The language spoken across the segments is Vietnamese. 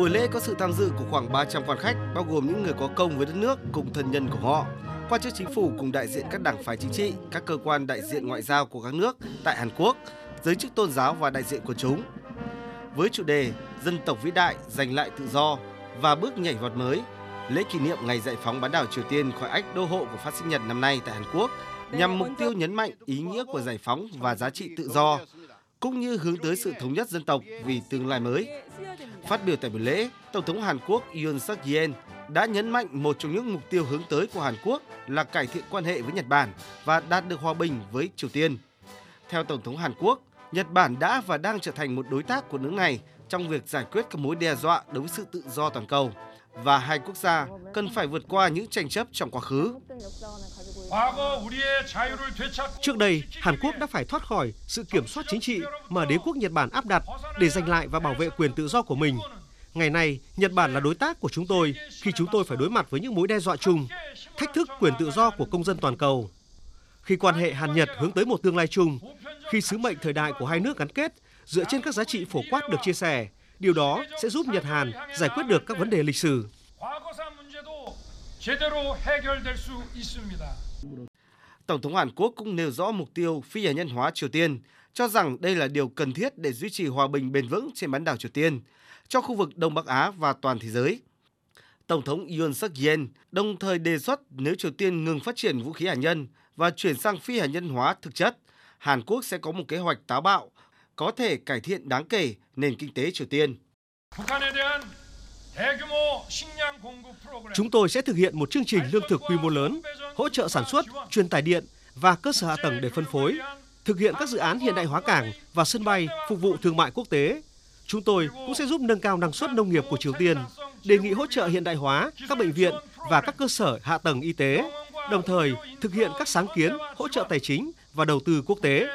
Buổi lễ có sự tham dự của khoảng 300 quan khách, bao gồm những người có công với đất nước cùng thân nhân của họ, quan chức chính phủ cùng đại diện các đảng phái chính trị, các cơ quan đại diện ngoại giao của các nước tại Hàn Quốc, giới chức tôn giáo và đại diện của chúng. Với chủ đề Dân tộc vĩ đại giành lại tự do và bước nhảy vọt mới, lễ kỷ niệm ngày giải phóng bán đảo Triều Tiên khỏi ách đô hộ của phát xít Nhật năm nay tại Hàn Quốc nhằm mục tiêu nhấn mạnh ý nghĩa của giải phóng và giá trị tự do, cũng như hướng tới sự thống nhất dân tộc vì tương lai mới. Phát biểu tại buổi lễ, Tổng thống Hàn Quốc Yoon suk yeol đã nhấn mạnh một trong những mục tiêu hướng tới của Hàn Quốc là cải thiện quan hệ với Nhật Bản và đạt được hòa bình với Triều Tiên. Theo Tổng thống Hàn Quốc, Nhật Bản đã và đang trở thành một đối tác của nước này trong việc giải quyết các mối đe dọa đối với sự tự do toàn cầu và hai quốc gia cần phải vượt qua những tranh chấp trong quá khứ. Trước đây, Hàn Quốc đã phải thoát khỏi sự kiểm soát chính trị mà đế quốc Nhật Bản áp đặt để giành lại và bảo vệ quyền tự do của mình. Ngày nay, Nhật Bản là đối tác của chúng tôi khi chúng tôi phải đối mặt với những mối đe dọa chung, thách thức quyền tự do của công dân toàn cầu. Khi quan hệ Hàn Nhật hướng tới một tương lai chung, khi sứ mệnh thời đại của hai nước gắn kết dựa trên các giá trị phổ quát được chia sẻ, điều đó sẽ giúp Nhật Hàn giải quyết được các vấn đề lịch sử. Tổng thống Hàn Quốc cũng nêu rõ mục tiêu phi hạt nhân hóa Triều Tiên, cho rằng đây là điều cần thiết để duy trì hòa bình bền vững trên bán đảo Triều Tiên, cho khu vực Đông Bắc Á và toàn thế giới. Tổng thống Yoon suk yeol đồng thời đề xuất nếu Triều Tiên ngừng phát triển vũ khí hạt nhân và chuyển sang phi hạt nhân hóa thực chất, Hàn Quốc sẽ có một kế hoạch táo bạo có thể cải thiện đáng kể nền kinh tế Triều Tiên. Chúng tôi sẽ thực hiện một chương trình lương thực quy mô lớn, hỗ trợ sản xuất, truyền tải điện và cơ sở hạ tầng để phân phối, thực hiện các dự án hiện đại hóa cảng và sân bay phục vụ thương mại quốc tế. Chúng tôi cũng sẽ giúp nâng cao năng suất nông nghiệp của Triều Tiên, đề nghị hỗ trợ hiện đại hóa các bệnh viện và các cơ sở hạ tầng y tế, đồng thời thực hiện các sáng kiến hỗ trợ tài chính và đầu tư quốc tế.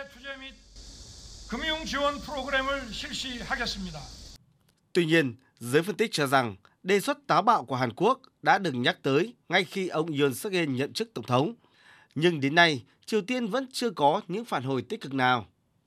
Tuy nhiên, giới phân tích cho rằng đề xuất táo bạo của Hàn Quốc đã được nhắc tới ngay khi ông Yoon suk yeol nhậm chức tổng thống. Nhưng đến nay, Triều Tiên vẫn chưa có những phản hồi tích cực nào.